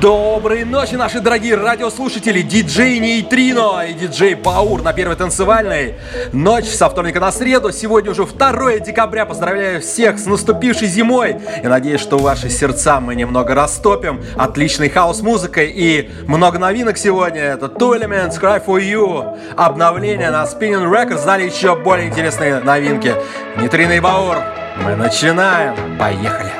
Доброй ночи, наши дорогие радиослушатели, диджей Нейтрино и диджей Баур на первой танцевальной. Ночь со вторника на среду, сегодня уже 2 декабря. Поздравляю всех с наступившей зимой и надеюсь, что ваши сердца мы немного растопим отличной хаос-музыкой и много новинок сегодня. Это Two Elements, Cry For You, обновление на Spinning Records, знали еще более интересные новинки. Нейтрино и Баур, мы начинаем, поехали!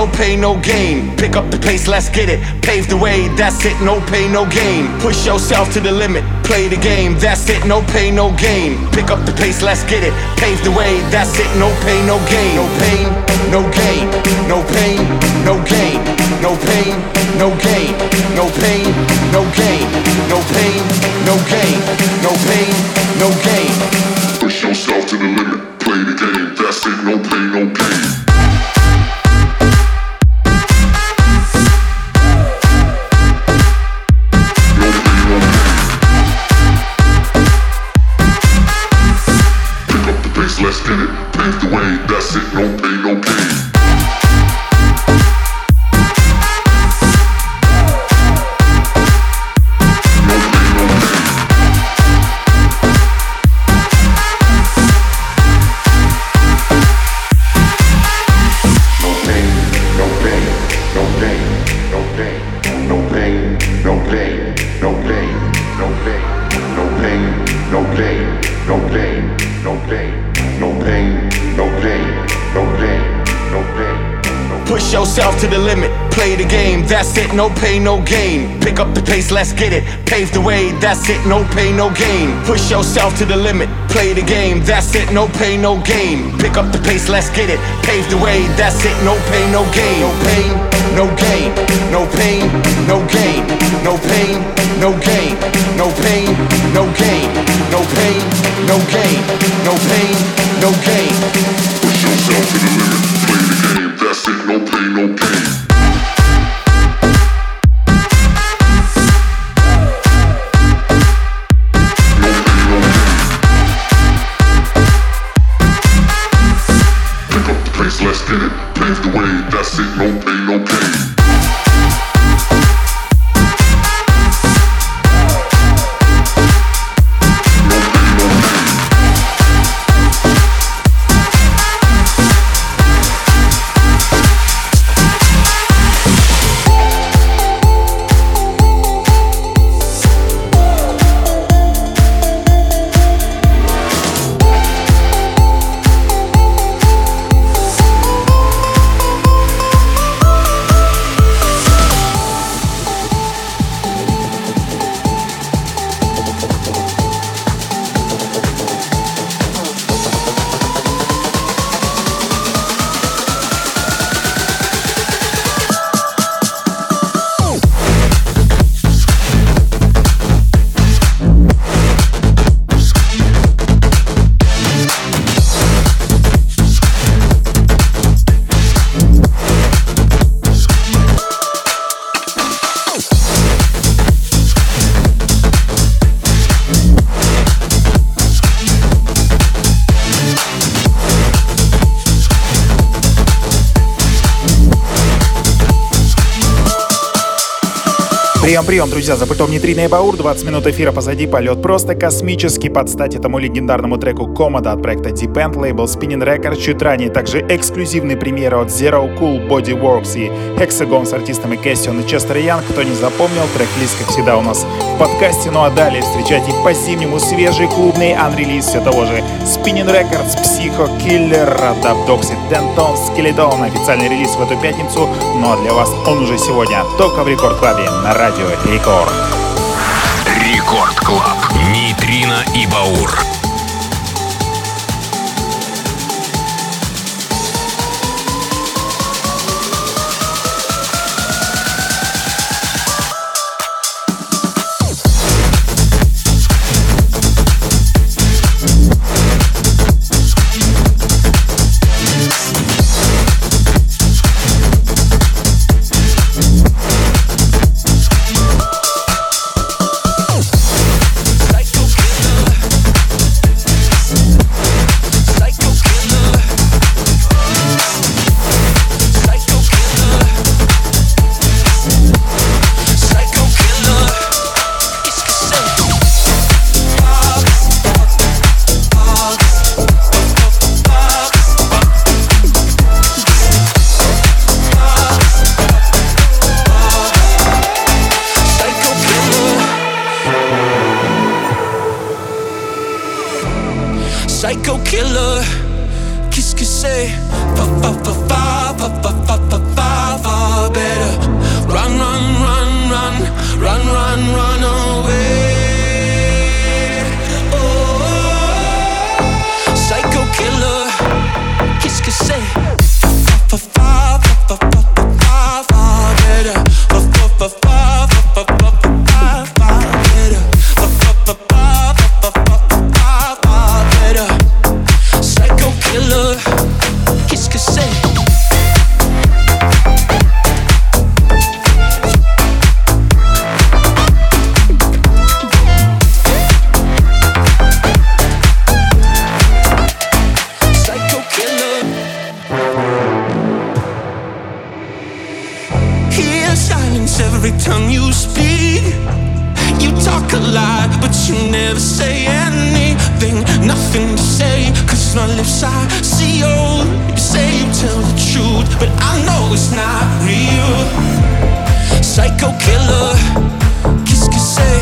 no pain, no gain. Pick up the pace, let's get it. Pave the way, that's it, no pain, no gain. Push yourself to the limit, play the game, that's it, no pain, no gain. Pick up the pace, let's get it. Pave the way, that's it, no pain, no gain. No pain, no gain. No pain, no gain. No pain, no gain. No pain, no gain. No pain, no gain. No pain, no gain. Push yourself to the limit, play the game, that's it, no pain, no gain. No pain, no gain. Pick up the pace, let's get it. Pave the way, that's it, no pain, no gain. Push yourself to the limit, play the game, that's it, no pain, no gain. Pick up the pace, let's get it. Pave the way, that's it, no pain, no gain. No pain, no gain. No pain, no gain. No pain, no gain. No pain, no gain. No pain, no gain. No pain, no gain. Push yourself to the limit, play the game, that's it, no pain, no gain. sick, no pain, no pain. Прием, друзья, за пультом и Баур, 20 минут эфира позади, полет просто космический, под стать этому легендарному треку Комода от проекта Deep End, лейбл Spinning Records, чуть ранее также эксклюзивные премьеры от Zero Cool, Bodyworks и Hexagon с артистами Кэссион и Честер Янг, кто не запомнил, трек-лист, как всегда, у нас подкасте, ну а далее встречайте по-зимнему свежий клубный анрелиз все того же. Spinning Records, Psycho Killer, Dubdoxy, Denton, Skeleton, официальный релиз в эту пятницу, ну а для вас он уже сегодня. Только в Рекорд Клабе на Радио Рекорд. every time you speak. You talk a lot, but you never say anything, nothing to say. Cause my lips are sealed. You say you tell the truth, but I know it's not real. Psycho killer, kiss, kiss, say,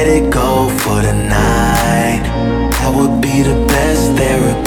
let it go for the night. That would be the best therapy.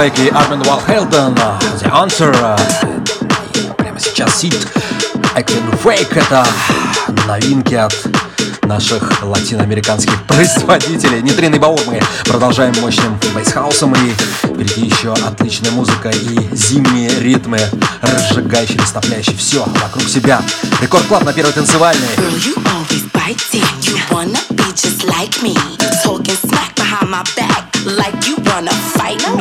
Ранее Крис Лейк и Армен Ван Хелден The Answer. Прямо сейчас сид Acting Fake. Это новинки от наших латиноамериканских производителей. Нейтринный баур мы продолжаем мощным бейсхаусом и впереди еще отличная музыка и зимние ритмы, разжигающие, растопляющие все вокруг себя. Рекорд Клаб на первой танцевальной. Girl, you like you wanna fight me.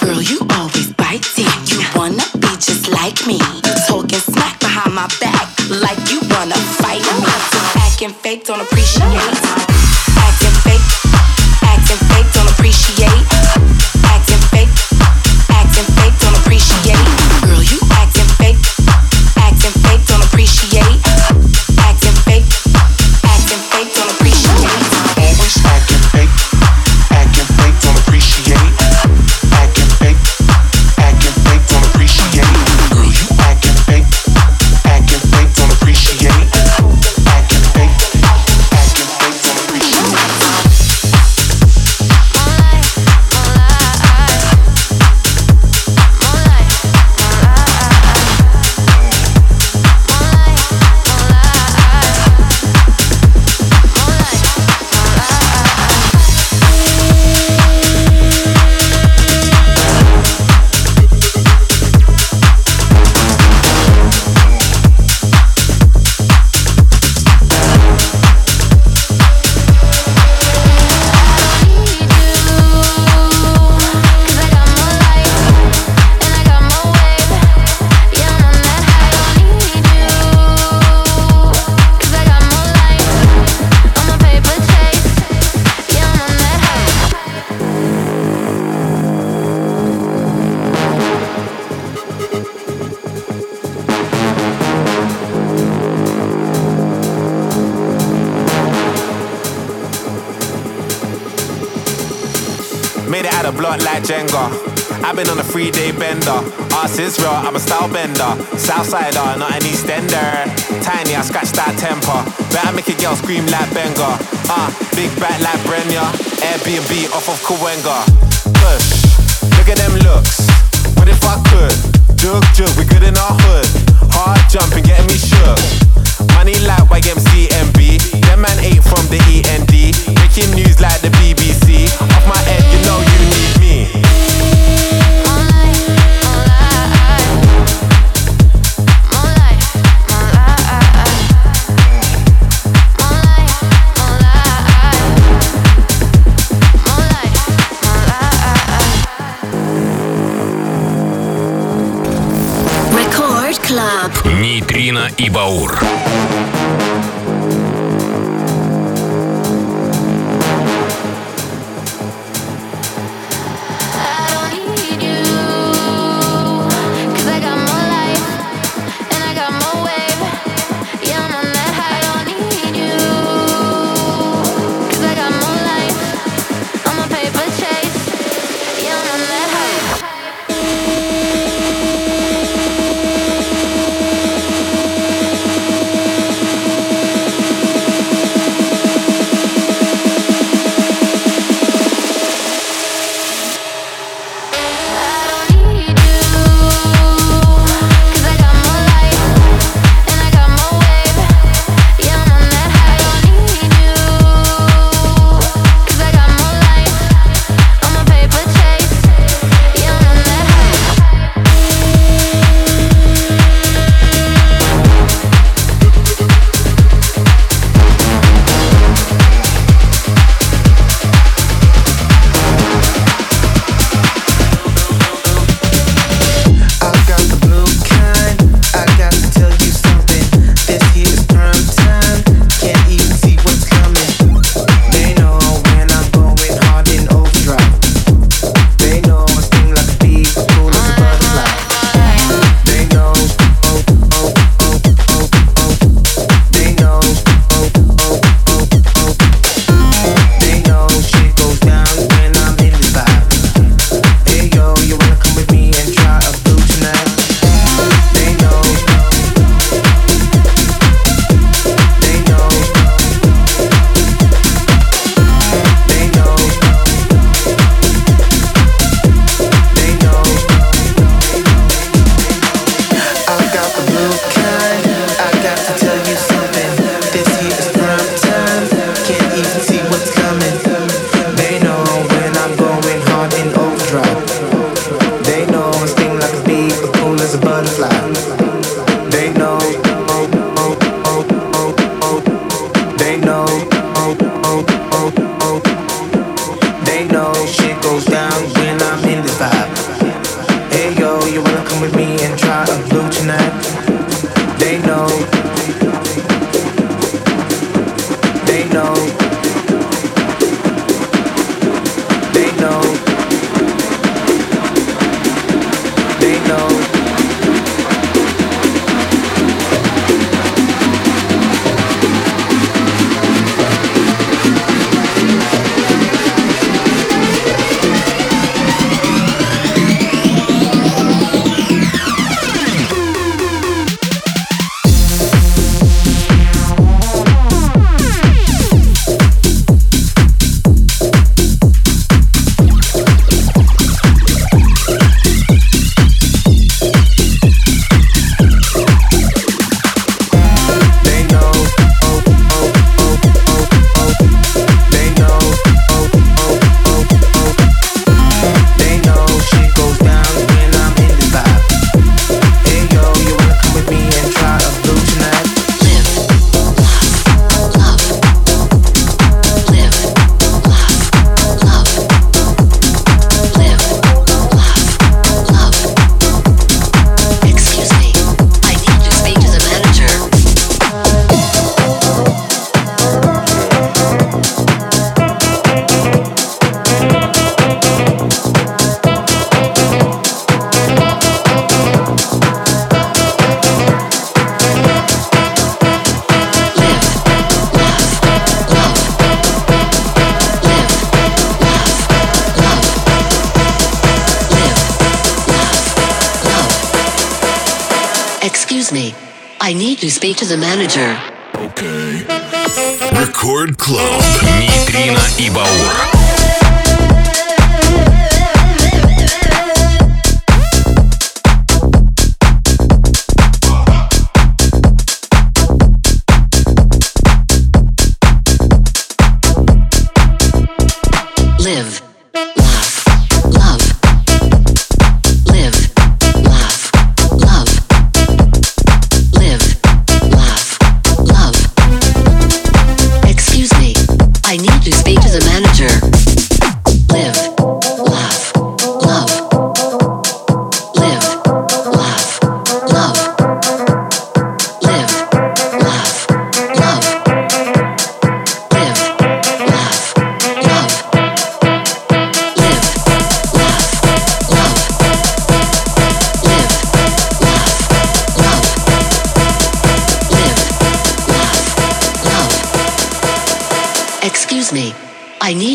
Girl, you always biting. You wanna be just like me. Talking smack behind my back, like you wanna fight me. Acting fake, don't appreciate. Made it out of block like Jenga. I've been on a three day bender. Ass is real, I'm a style bender. Southsider, not an Eastender. Tiny, I scratch that temper. Better make a girl scream like Benga. Ah, uh, big back like Brenya. Airbnb off of Cahuenga. Push, look at them looks. What if I could? Jug, jug, we good in our hood. Hard jumping, getting me shook. Money like YMCMB. Them man ate from the END. Making news like the BBC. Off my head, you know you need me. Нейтрино и Баур.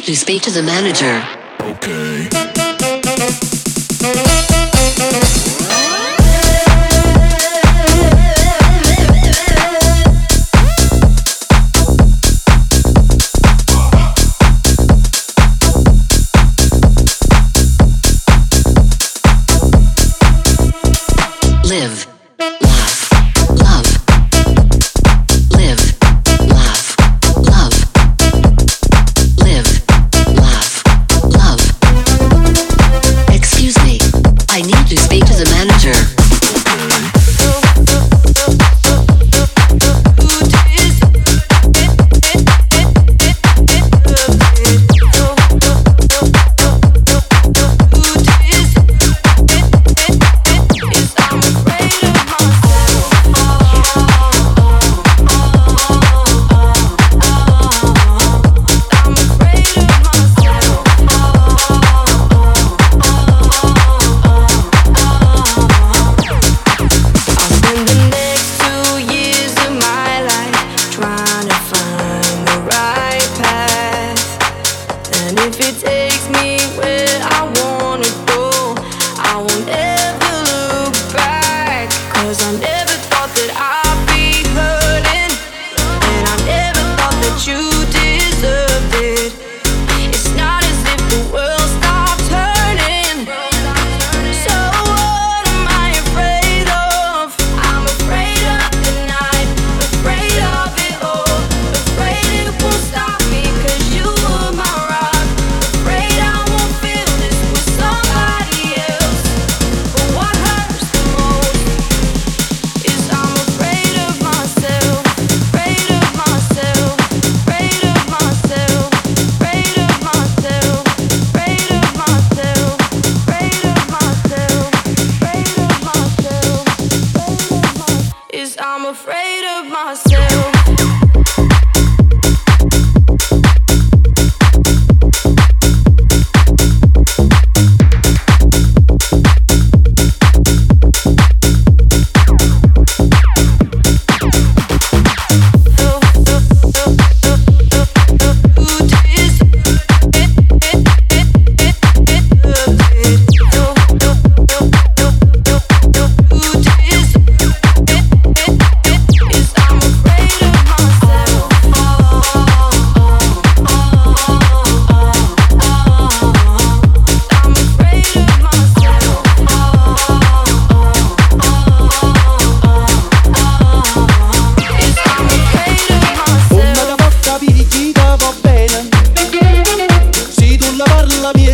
To speak to the manager.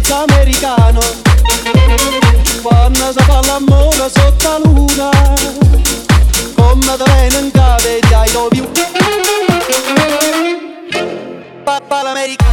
pezzo americano. Quando si fa l'amore sotto la luna con Come te ne non capiti ai dovi Papà l'americano.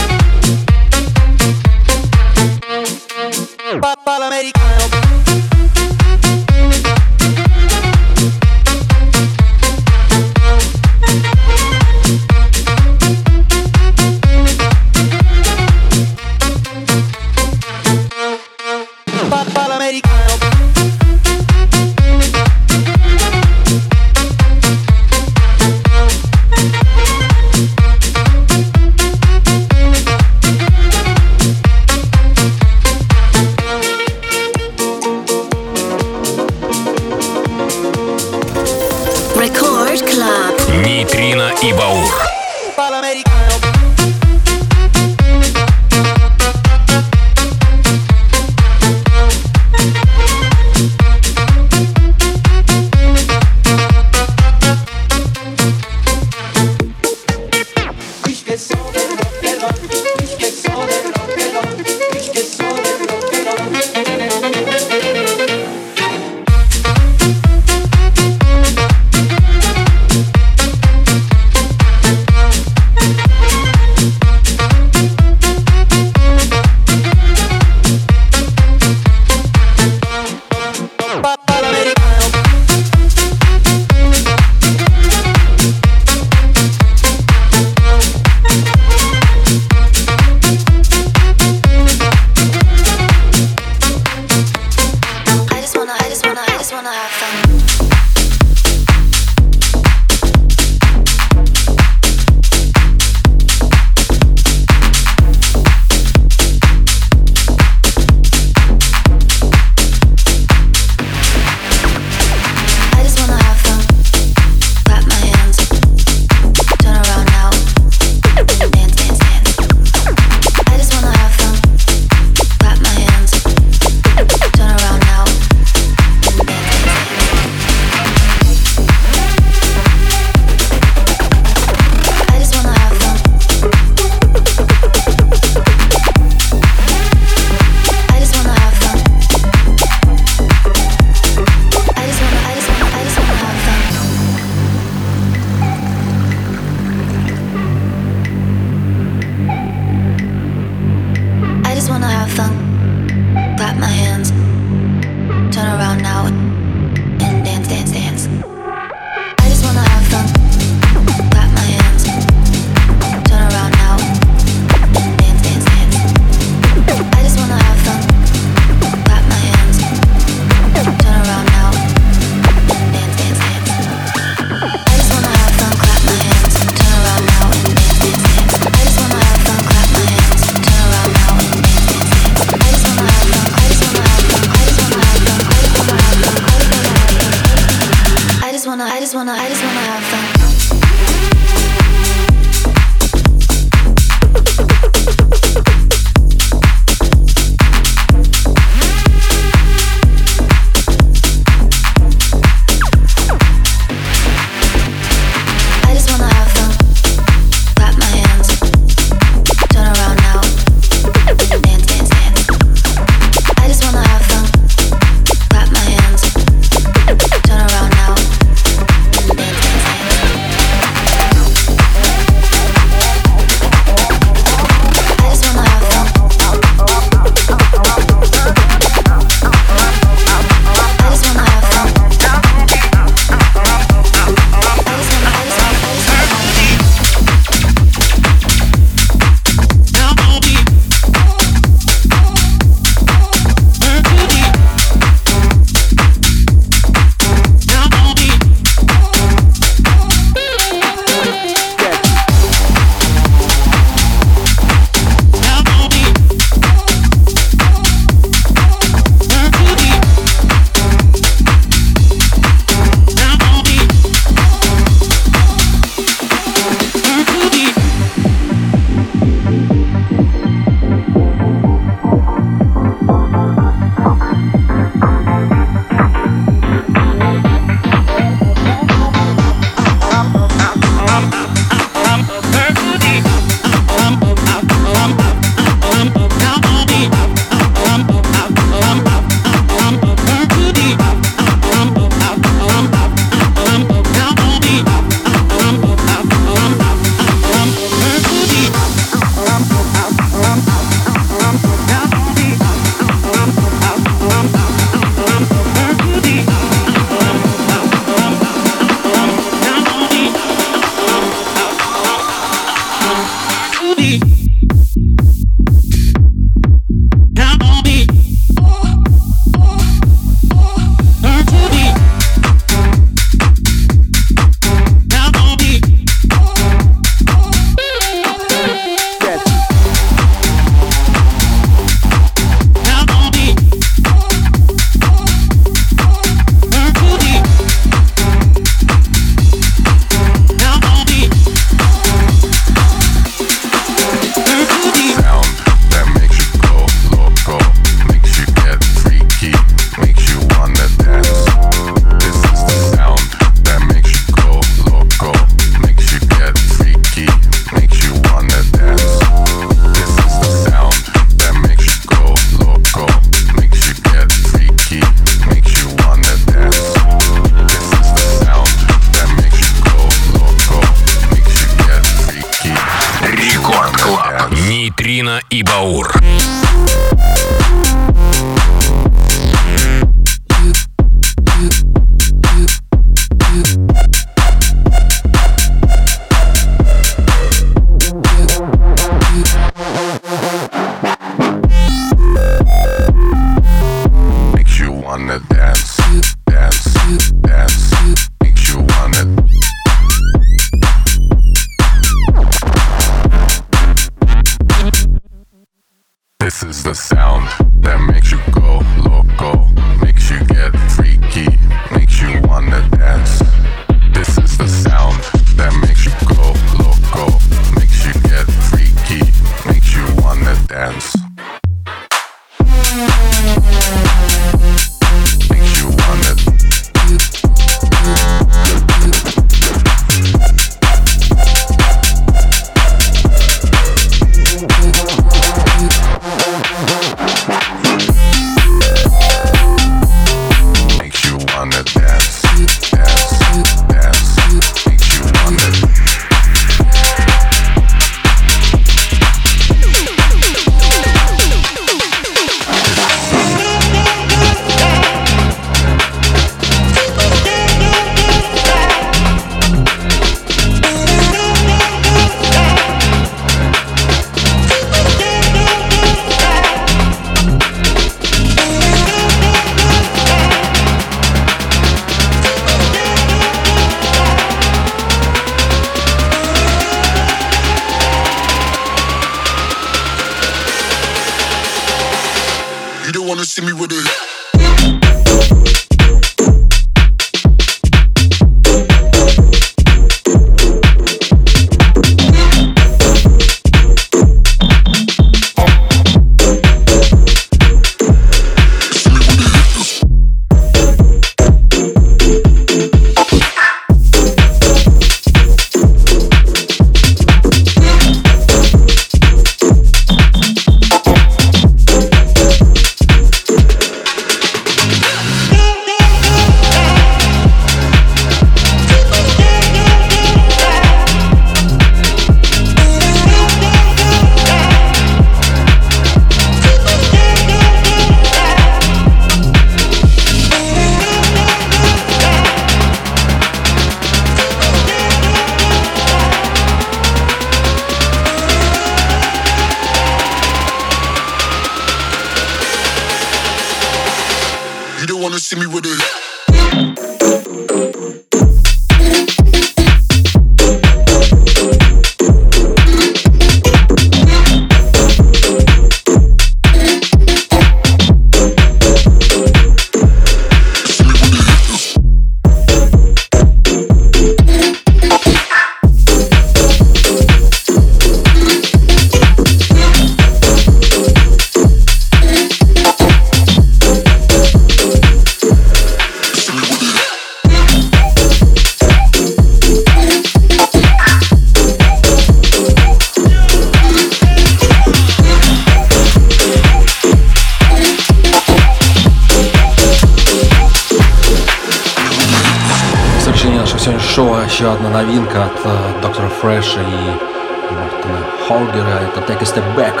Фреша и Мартина Холгера. Это Take a Step Back.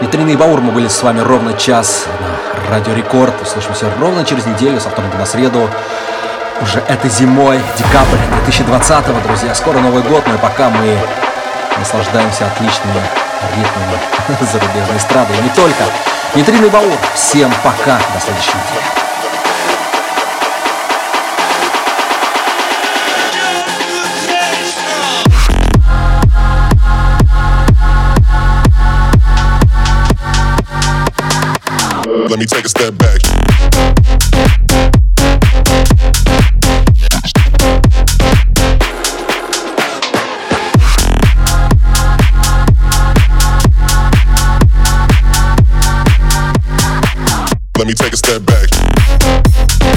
Витрины и Баур, мы были с вами ровно час на Радио Рекорд. Услышимся ровно через неделю, со вторника на среду. Уже этой зимой, декабрь 2020 друзья. Скоро Новый год, но и пока мы наслаждаемся отличными ритмами зарубежной эстрады. И не только. Витрины и Баур. Всем пока. До следующей недели. Let me take a step back. Let me take a step back.